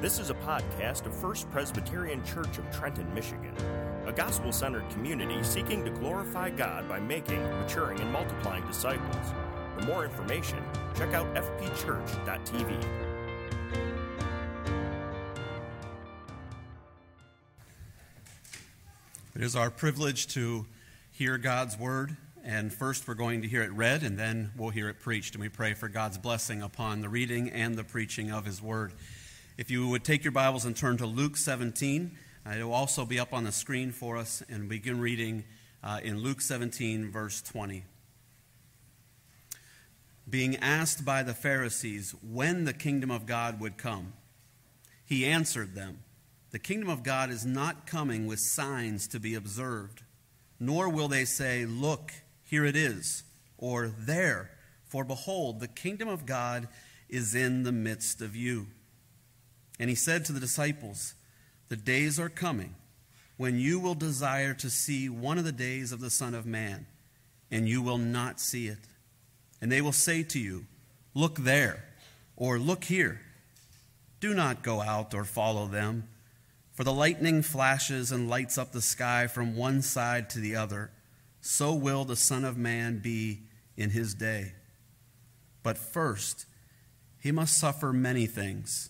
This is a podcast of First Presbyterian Church of Trenton, Michigan, a gospel centered community seeking to glorify God by making, maturing, and multiplying disciples. For more information, check out fpchurch.tv. It is our privilege to hear God's word, and first we're going to hear it read, and then we'll hear it preached. And we pray for God's blessing upon the reading and the preaching of his word. If you would take your Bibles and turn to Luke 17, uh, it will also be up on the screen for us, and begin reading uh, in Luke 17, verse 20. Being asked by the Pharisees when the kingdom of God would come, he answered them. The kingdom of God is not coming with signs to be observed, nor will they say, Look, here it is, or there, for behold, the kingdom of God is in the midst of you. And he said to the disciples, The days are coming when you will desire to see one of the days of the Son of Man, and you will not see it. And they will say to you, Look there, or look here. Do not go out or follow them. For the lightning flashes and lights up the sky from one side to the other, so will the Son of Man be in his day. But first, he must suffer many things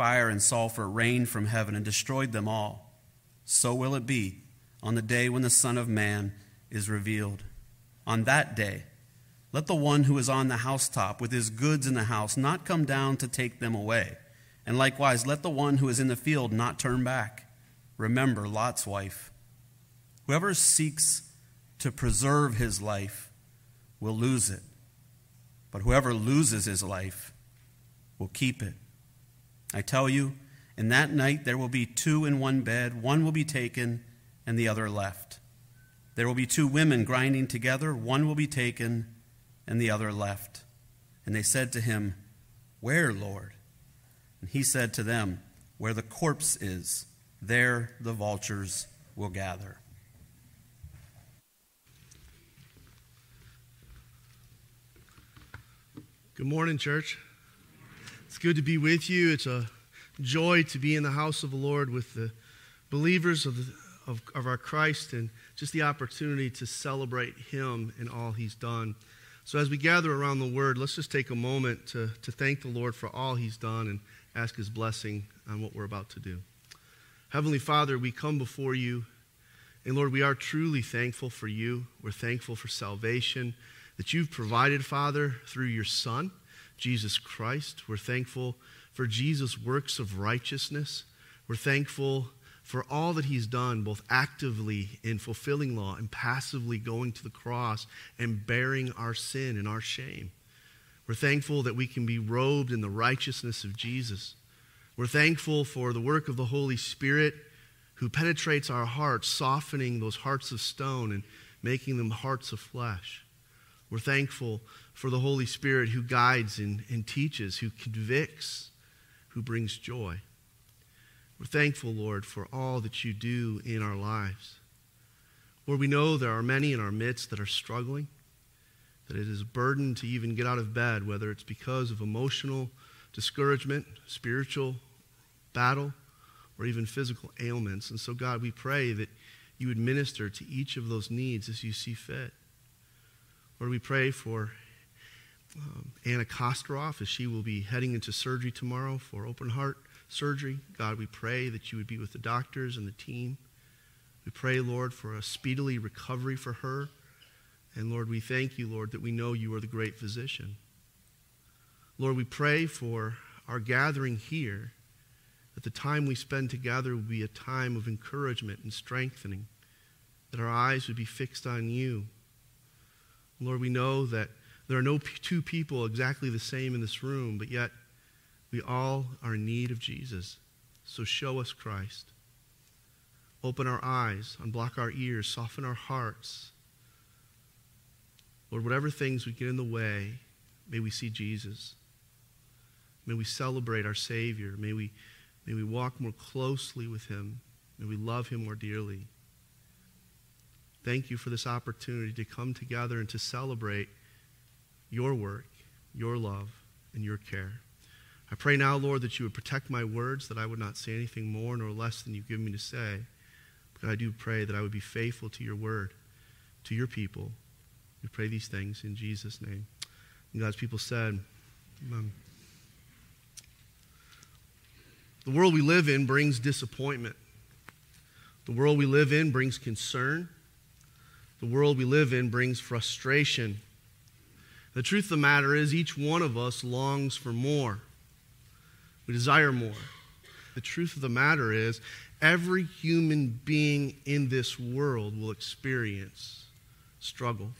fire and sulfur rained from heaven and destroyed them all. So will it be on the day when the Son of Man is revealed. On that day, let the one who is on the housetop with his goods in the house not come down to take them away. And likewise, let the one who is in the field not turn back. Remember Lot's wife. Whoever seeks to preserve his life will lose it, but whoever loses his life will keep it. I tell you, in that night there will be two in one bed, one will be taken and the other left. There will be two women grinding together, one will be taken and the other left. And they said to him, Where, Lord? And he said to them, Where the corpse is, there the vultures will gather. Good morning, church. Good to be with you. It's a joy to be in the house of the Lord with the believers of, the, of, of our Christ and just the opportunity to celebrate Him and all He's done. So, as we gather around the Word, let's just take a moment to, to thank the Lord for all He's done and ask His blessing on what we're about to do. Heavenly Father, we come before you, and Lord, we are truly thankful for you. We're thankful for salvation that you've provided, Father, through your Son, Jesus Christ. We're thankful for Jesus' works of righteousness. We're thankful for all that he's done, both actively in fulfilling law and passively going to the cross and bearing our sin and our shame. We're thankful that we can be robed in the righteousness of Jesus. We're thankful for the work of the Holy Spirit who penetrates our hearts, softening those hearts of stone and making them hearts of flesh. We're thankful for the Holy Spirit who guides and, and teaches, who convicts, who brings joy. We're thankful, Lord, for all that you do in our lives. Lord, we know there are many in our midst that are struggling that it is a burden to even get out of bed, whether it's because of emotional discouragement, spiritual battle, or even physical ailments. And so, God, we pray that you would minister to each of those needs as you see fit. Lord, we pray for um, Anna Kosteroff as she will be heading into surgery tomorrow for open heart surgery. God, we pray that you would be with the doctors and the team. We pray, Lord, for a speedily recovery for her. And Lord, we thank you, Lord, that we know you are the great physician. Lord, we pray for our gathering here, that the time we spend together will be a time of encouragement and strengthening, that our eyes would be fixed on you. Lord, we know that there are no two people exactly the same in this room, but yet we all are in need of Jesus. So show us Christ. Open our eyes, unblock our ears, soften our hearts. Lord, whatever things would get in the way, may we see Jesus. May we celebrate our Savior. May we, may we walk more closely with Him. May we love Him more dearly. Thank you for this opportunity to come together and to celebrate your work, your love, and your care. I pray now, Lord, that you would protect my words, that I would not say anything more nor less than you give me to say. But I do pray that I would be faithful to your word, to your people. We pray these things in Jesus' name. And God's people said, Amen. The world we live in brings disappointment. The world we live in brings concern. The world we live in brings frustration. The truth of the matter is, each one of us longs for more. We desire more. The truth of the matter is, every human being in this world will experience struggle.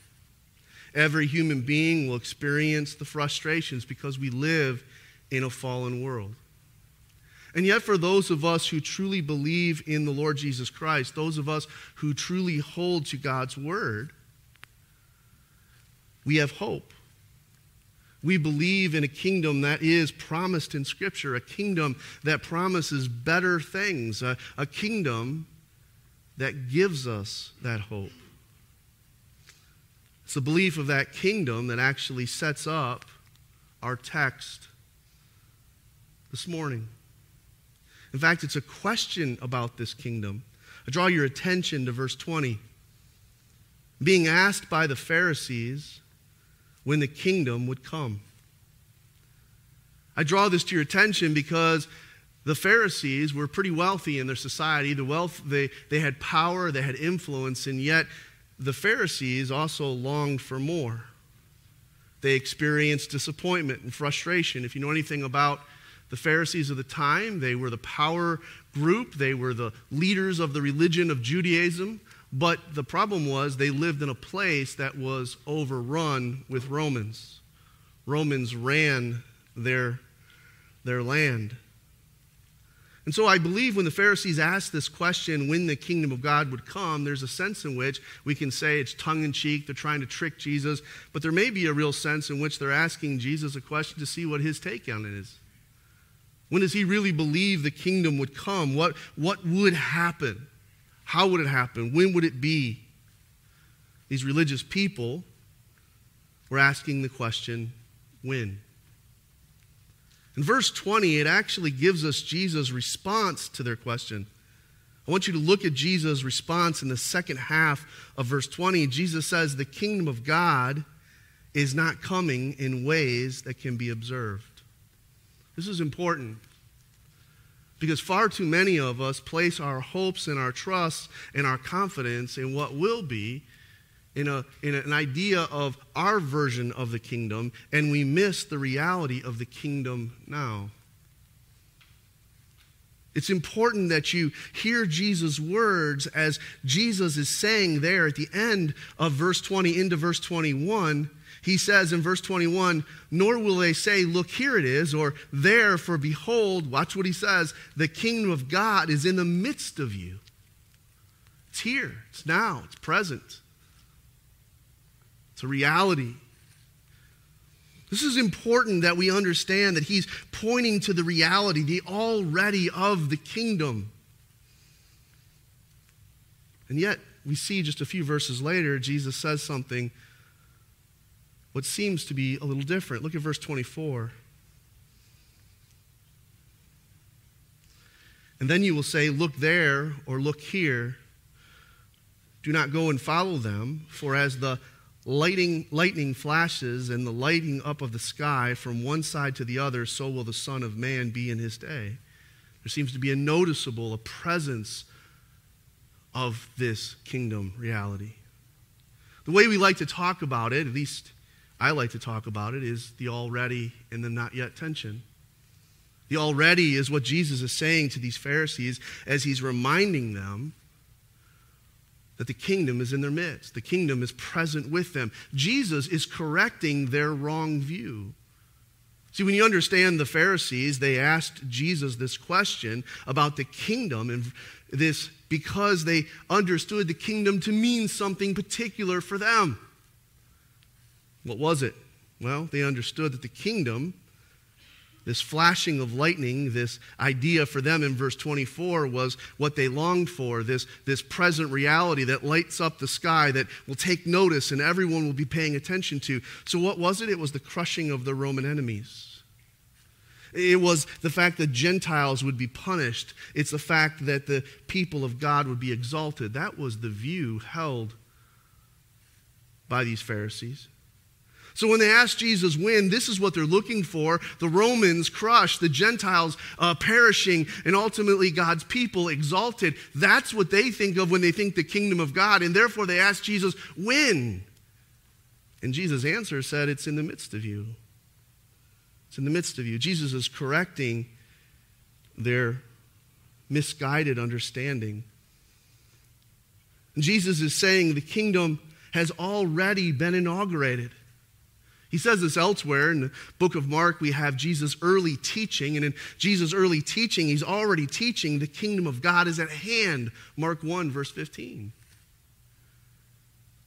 Every human being will experience the frustrations because we live in a fallen world. And yet, for those of us who truly believe in the Lord Jesus Christ, those of us who truly hold to God's word, we have hope. We believe in a kingdom that is promised in Scripture, a kingdom that promises better things, a, a kingdom that gives us that hope. It's the belief of that kingdom that actually sets up our text this morning. In fact, it's a question about this kingdom. I draw your attention to verse 20. Being asked by the Pharisees, when the kingdom would come. I draw this to your attention because the Pharisees were pretty wealthy in their society. The wealth, they, they had power, they had influence, and yet the Pharisees also longed for more. They experienced disappointment and frustration. If you know anything about the Pharisees of the time, they were the power group, they were the leaders of the religion of Judaism. But the problem was they lived in a place that was overrun with Romans. Romans ran their, their land. And so I believe when the Pharisees asked this question, when the kingdom of God would come, there's a sense in which we can say it's tongue in cheek, they're trying to trick Jesus, but there may be a real sense in which they're asking Jesus a question to see what his take on it is. When does he really believe the kingdom would come? What, what would happen? How would it happen? When would it be? These religious people were asking the question, when? In verse 20, it actually gives us Jesus' response to their question. I want you to look at Jesus' response in the second half of verse 20. Jesus says, The kingdom of God is not coming in ways that can be observed. This is important. Because far too many of us place our hopes and our trust and our confidence in what will be, in, a, in an idea of our version of the kingdom, and we miss the reality of the kingdom now. It's important that you hear Jesus' words as Jesus is saying there at the end of verse 20 into verse 21 he says in verse 21 Nor will they say, Look, here it is, or there, for behold, watch what he says, the kingdom of God is in the midst of you. It's here, it's now, it's present, it's a reality. This is important that we understand that he's pointing to the reality, the already of the kingdom. And yet, we see just a few verses later, Jesus says something what seems to be a little different. Look at verse 24. And then you will say, Look there or look here. Do not go and follow them, for as the lighting, lightning flashes and the lighting up of the sky from one side to the other, so will the Son of Man be in his day. There seems to be a noticeable, a presence of this kingdom reality. The way we like to talk about it, at least I like to talk about it is the already and the not yet tension. The already is what Jesus is saying to these Pharisees as he's reminding them that the kingdom is in their midst, the kingdom is present with them. Jesus is correcting their wrong view. See, when you understand the Pharisees, they asked Jesus this question about the kingdom and this because they understood the kingdom to mean something particular for them. What was it? Well, they understood that the kingdom, this flashing of lightning, this idea for them in verse 24 was what they longed for this, this present reality that lights up the sky, that will take notice and everyone will be paying attention to. So, what was it? It was the crushing of the Roman enemies. It was the fact that Gentiles would be punished. It's the fact that the people of God would be exalted. That was the view held by these Pharisees. So when they ask Jesus when, this is what they're looking for the Romans crushed, the Gentiles uh, perishing, and ultimately God's people exalted. That's what they think of when they think the kingdom of God. And therefore they ask Jesus, when? And Jesus' answer said, It's in the midst of you. It's in the midst of you. Jesus is correcting their misguided understanding. And Jesus is saying the kingdom has already been inaugurated. He says this elsewhere in the book of Mark. We have Jesus' early teaching, and in Jesus' early teaching, he's already teaching the kingdom of God is at hand. Mark 1, verse 15.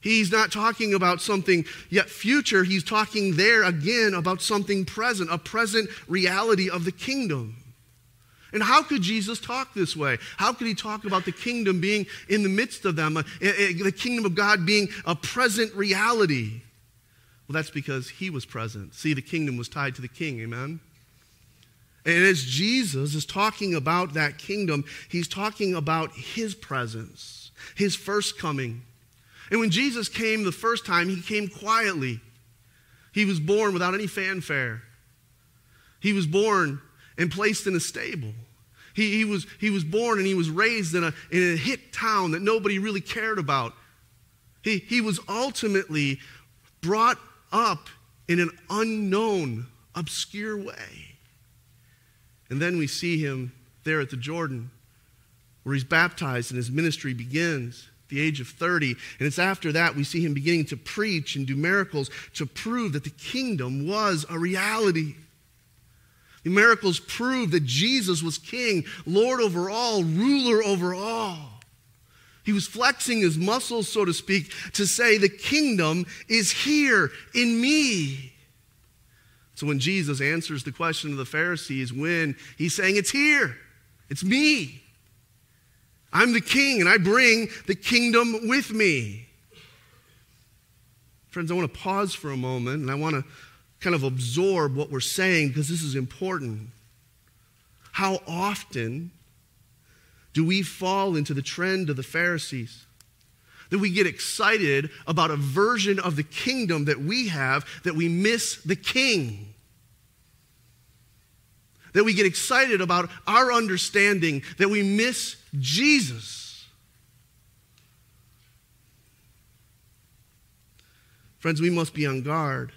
He's not talking about something yet future. He's talking there again about something present, a present reality of the kingdom. And how could Jesus talk this way? How could he talk about the kingdom being in the midst of them, uh, the kingdom of God being a present reality? Well, that's because he was present. See, the kingdom was tied to the king, amen? And as Jesus is talking about that kingdom, he's talking about his presence, his first coming. And when Jesus came the first time, he came quietly. He was born without any fanfare. He was born and placed in a stable. He, he, was, he was born and he was raised in a, in a hit town that nobody really cared about. He, he was ultimately brought up in an unknown, obscure way. And then we see him there at the Jordan, where he's baptized and his ministry begins at the age of 30. And it's after that we see him beginning to preach and do miracles to prove that the kingdom was a reality. The miracles prove that Jesus was king, Lord over all, ruler over all. He was flexing his muscles, so to speak, to say, The kingdom is here in me. So when Jesus answers the question of the Pharisees, when he's saying, It's here, it's me. I'm the king and I bring the kingdom with me. Friends, I want to pause for a moment and I want to kind of absorb what we're saying because this is important. How often do we fall into the trend of the Pharisees? That we get excited about a version of the kingdom that we have that we miss the king that we get excited about our understanding, that we miss Jesus. Friends, we must be on guard.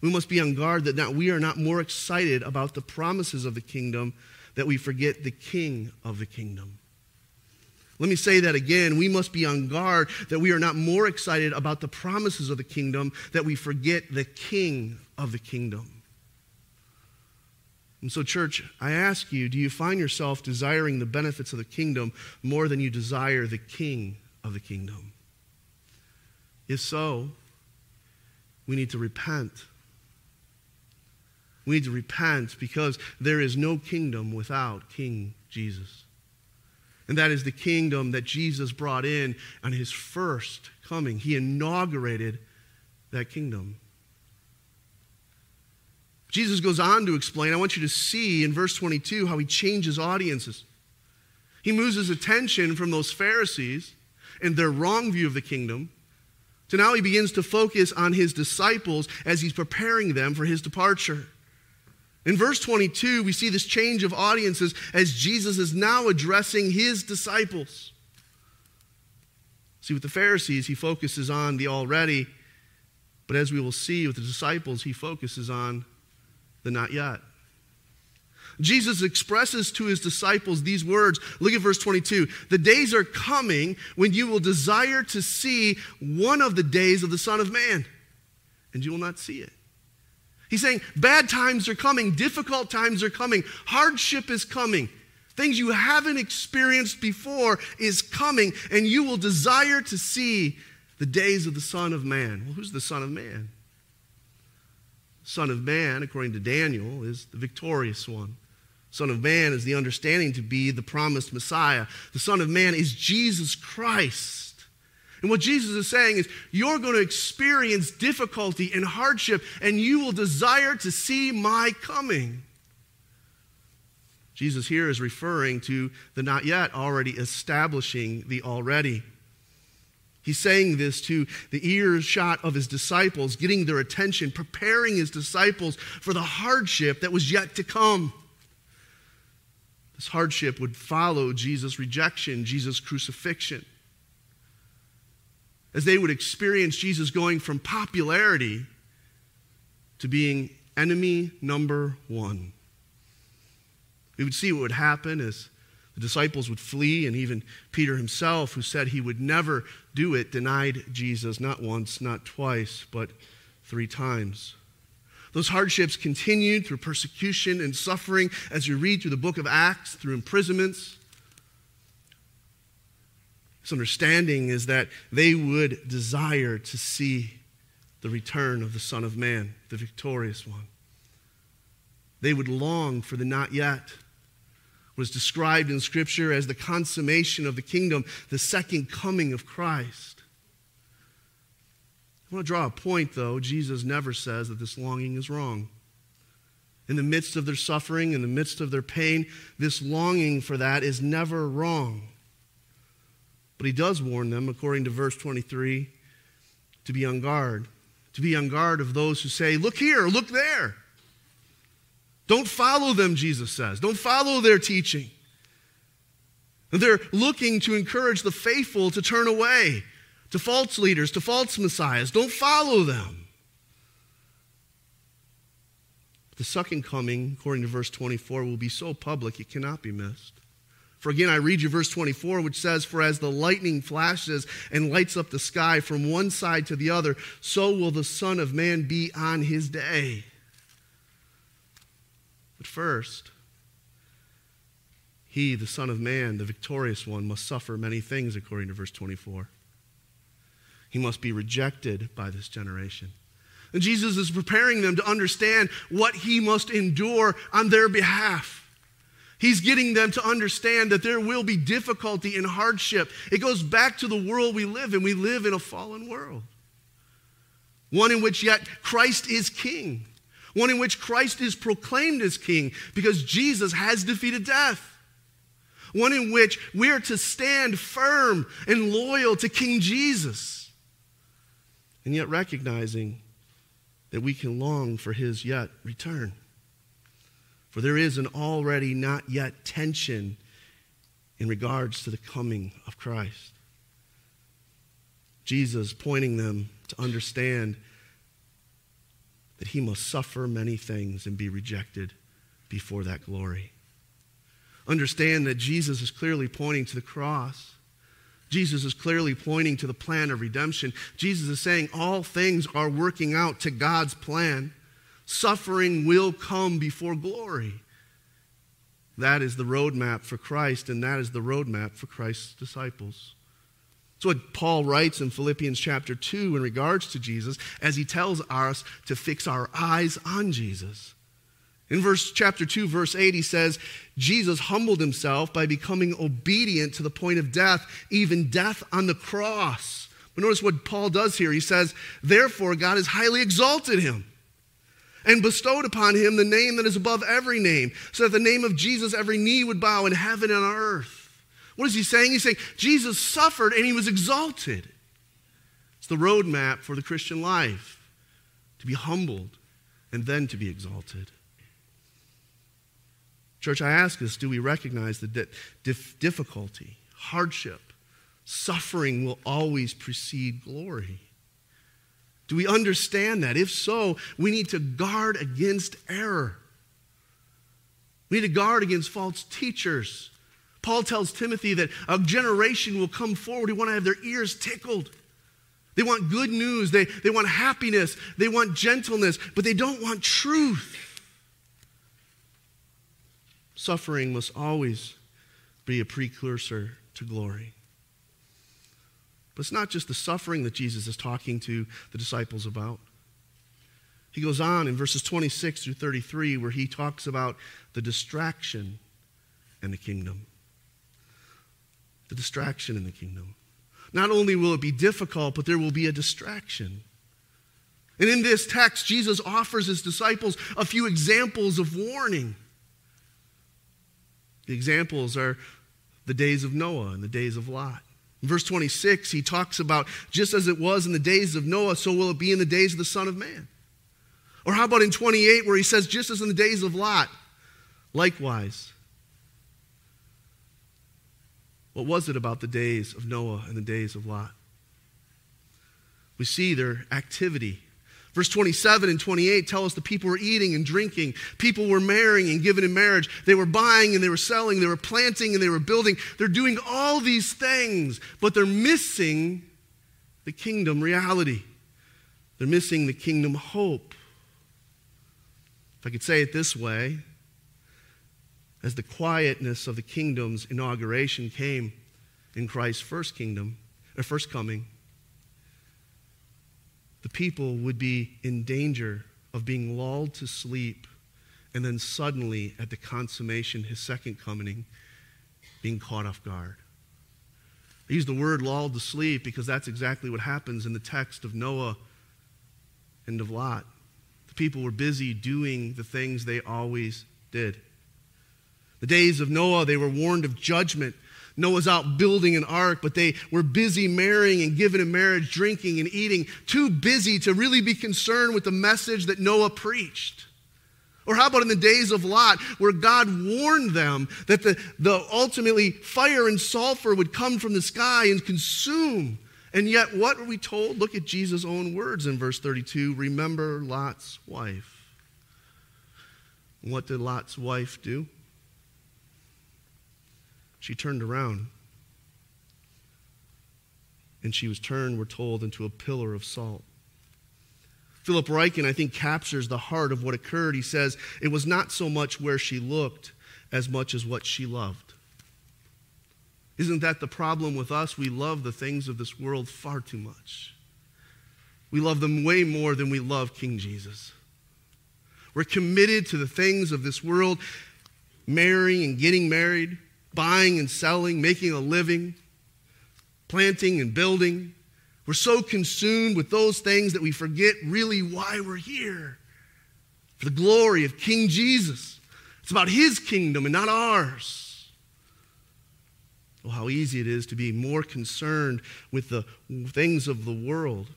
We must be on guard that not, we are not more excited about the promises of the kingdom that we forget the king of the kingdom. Let me say that again. We must be on guard that we are not more excited about the promises of the kingdom that we forget the king of the kingdom. And so, church, I ask you do you find yourself desiring the benefits of the kingdom more than you desire the king of the kingdom? If so, we need to repent. We need to repent because there is no kingdom without King Jesus. And that is the kingdom that Jesus brought in on his first coming. He inaugurated that kingdom. Jesus goes on to explain. I want you to see in verse 22 how he changes audiences. He moves his attention from those Pharisees and their wrong view of the kingdom to now he begins to focus on his disciples as he's preparing them for his departure. In verse 22, we see this change of audiences as Jesus is now addressing his disciples. See, with the Pharisees, he focuses on the already, but as we will see with the disciples, he focuses on the not yet. Jesus expresses to his disciples these words. Look at verse 22. The days are coming when you will desire to see one of the days of the Son of Man, and you will not see it. He's saying bad times are coming, difficult times are coming, hardship is coming. Things you haven't experienced before is coming, and you will desire to see the days of the Son of Man. Well, who's the Son of Man? Son of Man, according to Daniel, is the victorious one. Son of Man is the understanding to be the promised Messiah. The Son of Man is Jesus Christ. And what Jesus is saying is, you're going to experience difficulty and hardship, and you will desire to see my coming. Jesus here is referring to the not yet already establishing the already. He's saying this to the earshot of his disciples, getting their attention, preparing his disciples for the hardship that was yet to come. This hardship would follow Jesus' rejection, Jesus' crucifixion. As they would experience Jesus going from popularity to being enemy number one. We would see what would happen as the disciples would flee, and even Peter himself, who said he would never do it, denied Jesus not once, not twice, but three times. Those hardships continued through persecution and suffering as you read through the book of Acts, through imprisonments. This understanding is that they would desire to see the return of the Son of Man, the victorious one. They would long for the not yet was described in Scripture as the consummation of the kingdom, the second coming of Christ. I want to draw a point, though. Jesus never says that this longing is wrong. In the midst of their suffering, in the midst of their pain, this longing for that is never wrong. But he does warn them, according to verse 23, to be on guard. To be on guard of those who say, Look here, look there. Don't follow them, Jesus says. Don't follow their teaching. They're looking to encourage the faithful to turn away to false leaders, to false messiahs. Don't follow them. The second coming, according to verse 24, will be so public it cannot be missed. For again, I read you verse 24, which says, For as the lightning flashes and lights up the sky from one side to the other, so will the Son of Man be on his day. But first, he, the Son of Man, the victorious one, must suffer many things, according to verse 24. He must be rejected by this generation. And Jesus is preparing them to understand what he must endure on their behalf. He's getting them to understand that there will be difficulty and hardship. It goes back to the world we live in. We live in a fallen world, one in which yet Christ is king one in which Christ is proclaimed as king because Jesus has defeated death. One in which we are to stand firm and loyal to King Jesus. And yet recognizing that we can long for his yet return. For there is an already not yet tension in regards to the coming of Christ. Jesus pointing them to understand that he must suffer many things and be rejected before that glory. Understand that Jesus is clearly pointing to the cross. Jesus is clearly pointing to the plan of redemption. Jesus is saying all things are working out to God's plan. Suffering will come before glory. That is the roadmap for Christ, and that is the roadmap for Christ's disciples. It's what Paul writes in Philippians chapter 2 in regards to Jesus as he tells us to fix our eyes on Jesus. In verse chapter 2 verse 8 he says Jesus humbled himself by becoming obedient to the point of death even death on the cross. But notice what Paul does here. He says therefore God has highly exalted him and bestowed upon him the name that is above every name so that the name of Jesus every knee would bow in heaven and on earth what is he saying? He's saying Jesus suffered and he was exalted. It's the roadmap for the Christian life to be humbled and then to be exalted. Church, I ask us do we recognize that difficulty, hardship, suffering will always precede glory? Do we understand that? If so, we need to guard against error. We need to guard against false teachers Paul tells Timothy that a generation will come forward who want to have their ears tickled. They want good news. They, they want happiness. They want gentleness, but they don't want truth. Suffering must always be a precursor to glory. But it's not just the suffering that Jesus is talking to the disciples about. He goes on in verses 26 through 33 where he talks about the distraction and the kingdom. The distraction in the kingdom. Not only will it be difficult, but there will be a distraction. And in this text, Jesus offers his disciples a few examples of warning. The examples are the days of Noah and the days of Lot. Verse 26, he talks about just as it was in the days of Noah, so will it be in the days of the Son of Man. Or how about in 28, where he says, just as in the days of Lot, likewise, what was it about the days of Noah and the days of Lot? We see their activity. Verse 27 and 28 tell us the people were eating and drinking. People were marrying and giving in marriage. They were buying and they were selling. They were planting and they were building. They're doing all these things, but they're missing the kingdom reality. They're missing the kingdom hope. If I could say it this way, as the quietness of the kingdom's inauguration came in Christ's first kingdom, or first coming, the people would be in danger of being lulled to sleep and then suddenly at the consummation, his second coming, being caught off guard. I use the word lulled to sleep because that's exactly what happens in the text of Noah and of Lot. The people were busy doing the things they always did. The days of Noah, they were warned of judgment. Noah's out building an ark, but they were busy marrying and giving in marriage, drinking and eating, too busy to really be concerned with the message that Noah preached. Or how about in the days of Lot, where God warned them that the, the ultimately fire and sulfur would come from the sky and consume. And yet, what are we told? Look at Jesus' own words in verse 32 Remember Lot's wife. What did Lot's wife do? She turned around. And she was turned, we're told, into a pillar of salt. Philip Ryken, I think, captures the heart of what occurred. He says, It was not so much where she looked as much as what she loved. Isn't that the problem with us? We love the things of this world far too much. We love them way more than we love King Jesus. We're committed to the things of this world, marrying and getting married, buying and selling, making a living, planting and building. We're so consumed with those things that we forget really why we're here for the glory of King Jesus. It's about his kingdom and not ours. Oh, how easy it is to be more concerned with the things of the world,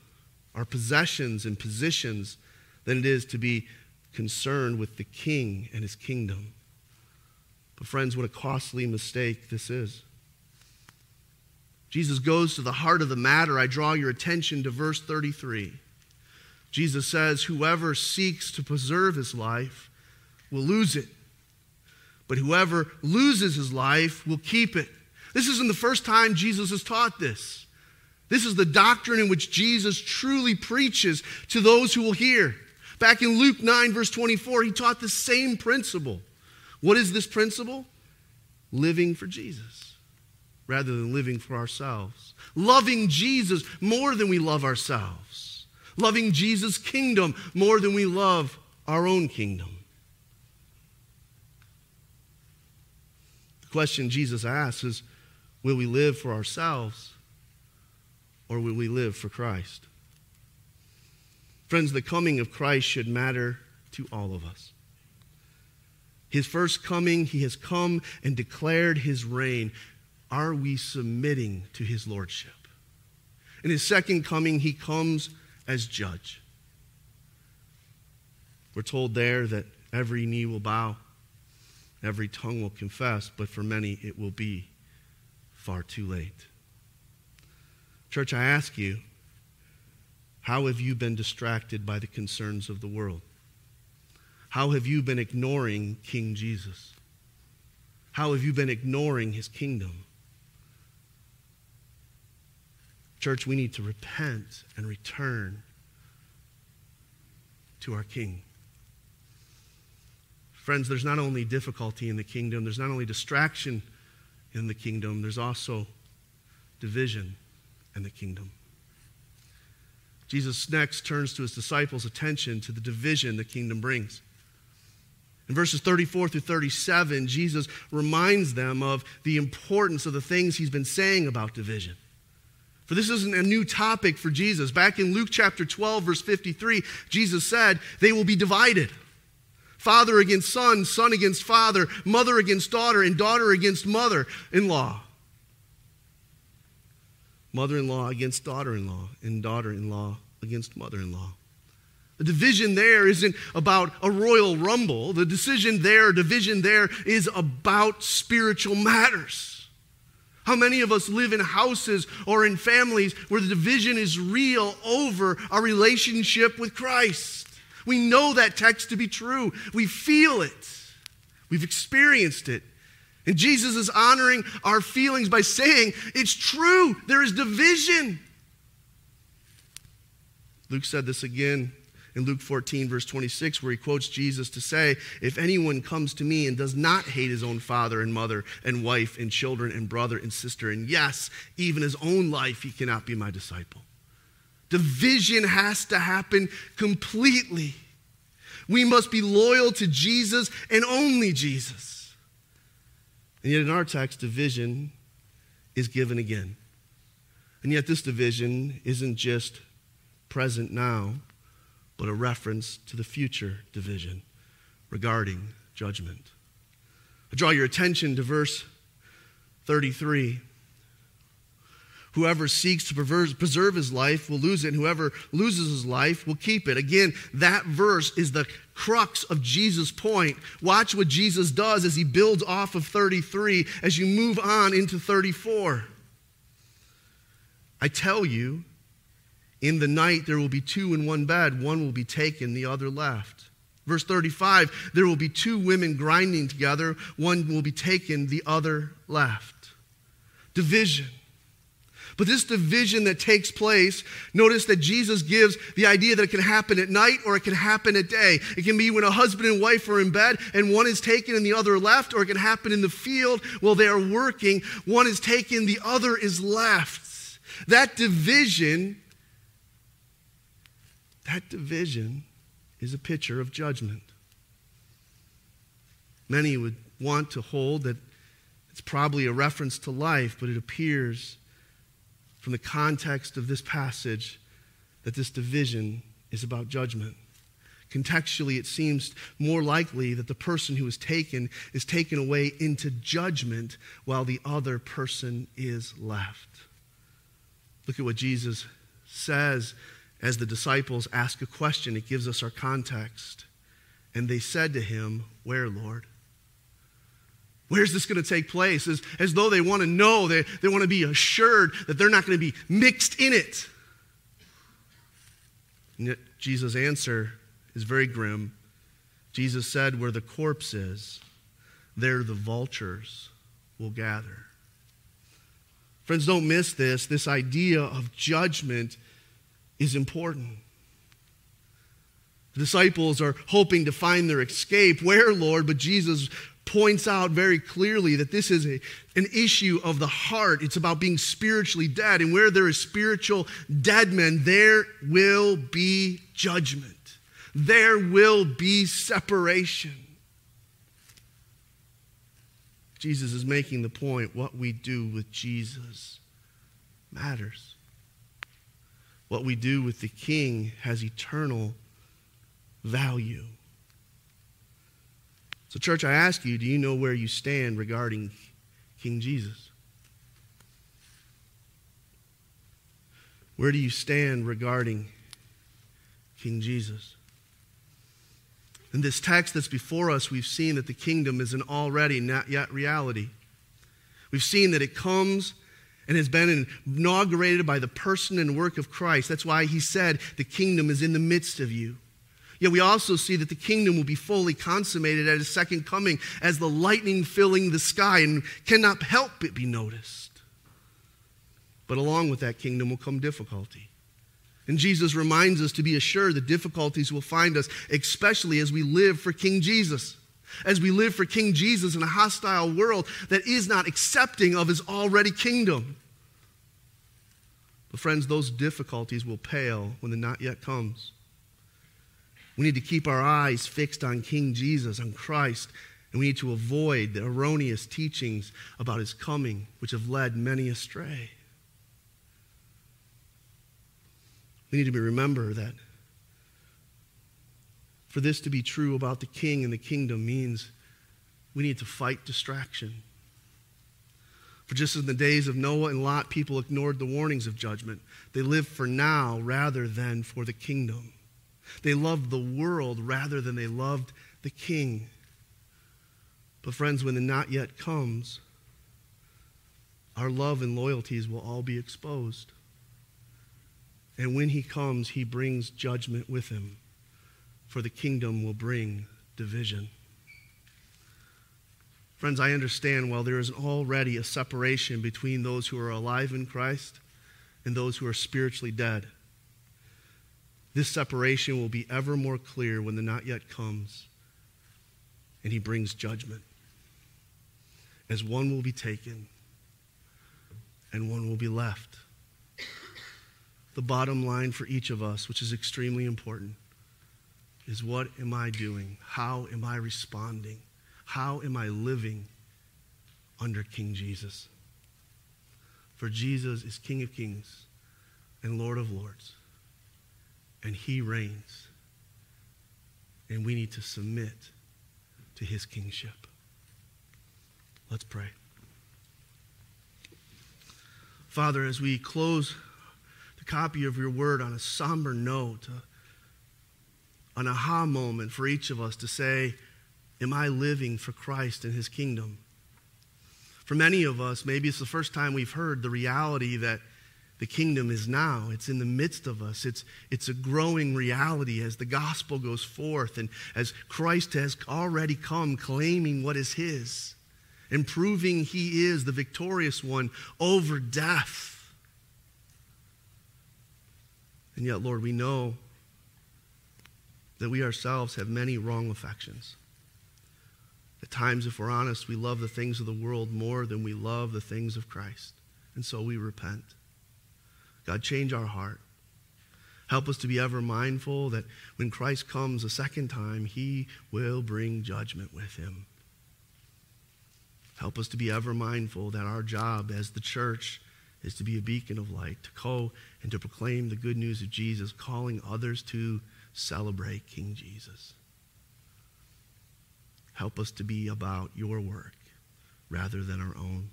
our possessions and positions, than it is to be concerned with the king and his kingdom. But, friends, what a costly mistake this is. Jesus goes to the heart of the matter. I draw your attention to verse 33. Jesus says, Whoever seeks to preserve his life will lose it, but whoever loses his life will keep it. This isn't the first time Jesus has taught this. This is the doctrine in which Jesus truly preaches to those who will hear. Back in Luke 9, verse 24, he taught the same principle. What is this principle? Living for Jesus rather than living for ourselves. Loving Jesus more than we love ourselves. Loving Jesus' kingdom more than we love our own kingdom. The question Jesus asks is will we live for ourselves or will we live for Christ? Friends, the coming of Christ should matter to all of us. His first coming, he has come and declared his reign. Are we submitting to his lordship? In his second coming, he comes as judge. We're told there that every knee will bow, every tongue will confess, but for many it will be far too late. Church, I ask you, how have you been distracted by the concerns of the world? How have you been ignoring King Jesus? How have you been ignoring his kingdom? Church, we need to repent and return to our King. Friends, there's not only difficulty in the kingdom, there's not only distraction in the kingdom, there's also division in the kingdom. Jesus next turns to his disciples' attention to the division the kingdom brings. In verses 34 through 37, Jesus reminds them of the importance of the things he's been saying about division. For this isn't a new topic for Jesus. Back in Luke chapter 12, verse 53, Jesus said, They will be divided father against son, son against father, mother against daughter, and daughter against mother in law. Mother in law against daughter in law, and daughter in law against mother in law. The division there isn't about a royal rumble. The decision there, division there, is about spiritual matters. How many of us live in houses or in families where the division is real over our relationship with Christ? We know that text to be true. We feel it. We've experienced it. And Jesus is honoring our feelings by saying, It's true, there is division. Luke said this again in Luke 14, verse 26, where he quotes Jesus to say, If anyone comes to me and does not hate his own father and mother and wife and children and brother and sister, and yes, even his own life, he cannot be my disciple. Division has to happen completely. We must be loyal to Jesus and only Jesus. And yet, in our text, division is given again. And yet, this division isn't just present now, but a reference to the future division regarding judgment. I draw your attention to verse 33. Whoever seeks to preserve his life will lose it, and whoever loses his life will keep it. Again, that verse is the crux of Jesus' point. Watch what Jesus does as he builds off of 33 as you move on into 34. I tell you, in the night there will be two in one bed, one will be taken, the other left. Verse 35 there will be two women grinding together, one will be taken, the other left. Division. But this division that takes place, notice that Jesus gives the idea that it can happen at night or it can happen at day. It can be when a husband and wife are in bed and one is taken and the other left, or it can happen in the field while they are working. One is taken, the other is left. That division, that division is a picture of judgment. Many would want to hold that it's probably a reference to life, but it appears from the context of this passage that this division is about judgment. Contextually, it seems more likely that the person who is taken is taken away into judgment while the other person is left. Look at what Jesus says as the disciples ask a question. It gives us our context. And they said to him, Where, Lord? Where's this going to take place? As, as though they want to know, they, they want to be assured that they're not going to be mixed in it. And yet, Jesus' answer is very grim. Jesus said, Where the corpse is, there the vultures will gather. Friends, don't miss this. This idea of judgment is important. The disciples are hoping to find their escape. Where, Lord? But Jesus points out very clearly that this is a, an issue of the heart. It's about being spiritually dead. And where there is spiritual dead men, there will be judgment, there will be separation. Jesus is making the point what we do with Jesus matters. What we do with the King has eternal value. So, church, I ask you do you know where you stand regarding King Jesus? Where do you stand regarding King Jesus? In this text that's before us, we've seen that the kingdom is an already not yet reality. We've seen that it comes and has been inaugurated by the person and work of Christ. That's why he said, The kingdom is in the midst of you. Yet we also see that the kingdom will be fully consummated at his second coming as the lightning filling the sky and cannot help but be noticed. But along with that kingdom will come difficulty. And Jesus reminds us to be assured that difficulties will find us, especially as we live for King Jesus. As we live for King Jesus in a hostile world that is not accepting of his already kingdom. But, friends, those difficulties will pale when the not yet comes. We need to keep our eyes fixed on King Jesus, on Christ, and we need to avoid the erroneous teachings about his coming, which have led many astray. We need to remember that for this to be true about the king and the kingdom means we need to fight distraction. For just as in the days of Noah and Lot, people ignored the warnings of judgment, they lived for now rather than for the kingdom. They loved the world rather than they loved the king. But, friends, when the not yet comes, our love and loyalties will all be exposed. And when he comes, he brings judgment with him, for the kingdom will bring division. Friends, I understand while there is already a separation between those who are alive in Christ and those who are spiritually dead. This separation will be ever more clear when the not yet comes and he brings judgment. As one will be taken and one will be left. The bottom line for each of us, which is extremely important, is what am I doing? How am I responding? How am I living under King Jesus? For Jesus is King of kings and Lord of lords and he reigns. And we need to submit to his kingship. Let's pray. Father, as we close the copy of your word on a somber note, uh, an aha moment for each of us to say, Am I living for Christ and his kingdom? For many of us, maybe it's the first time we've heard the reality that the kingdom is now. It's in the midst of us. It's, it's a growing reality as the gospel goes forth and as Christ has already come claiming what is his and proving he is the victorious one over death. And yet, Lord, we know that we ourselves have many wrong affections. At times, if we're honest, we love the things of the world more than we love the things of Christ. And so we repent. God, change our heart. Help us to be ever mindful that when Christ comes a second time, he will bring judgment with him. Help us to be ever mindful that our job as the church is to be a beacon of light, to go and to proclaim the good news of Jesus, calling others to celebrate King Jesus. Help us to be about your work rather than our own.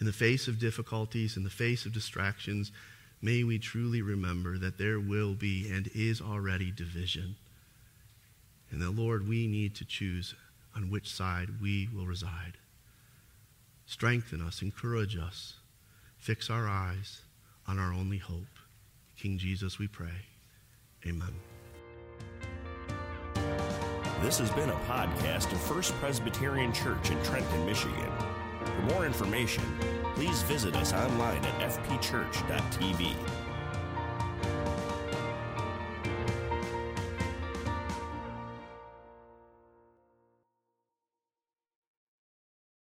In the face of difficulties, in the face of distractions, may we truly remember that there will be and is already division. And that, Lord, we need to choose on which side we will reside. Strengthen us, encourage us, fix our eyes on our only hope. King Jesus, we pray. Amen. This has been a podcast of First Presbyterian Church in Trenton, Michigan. For more information, please visit us online at fpchurch.tv.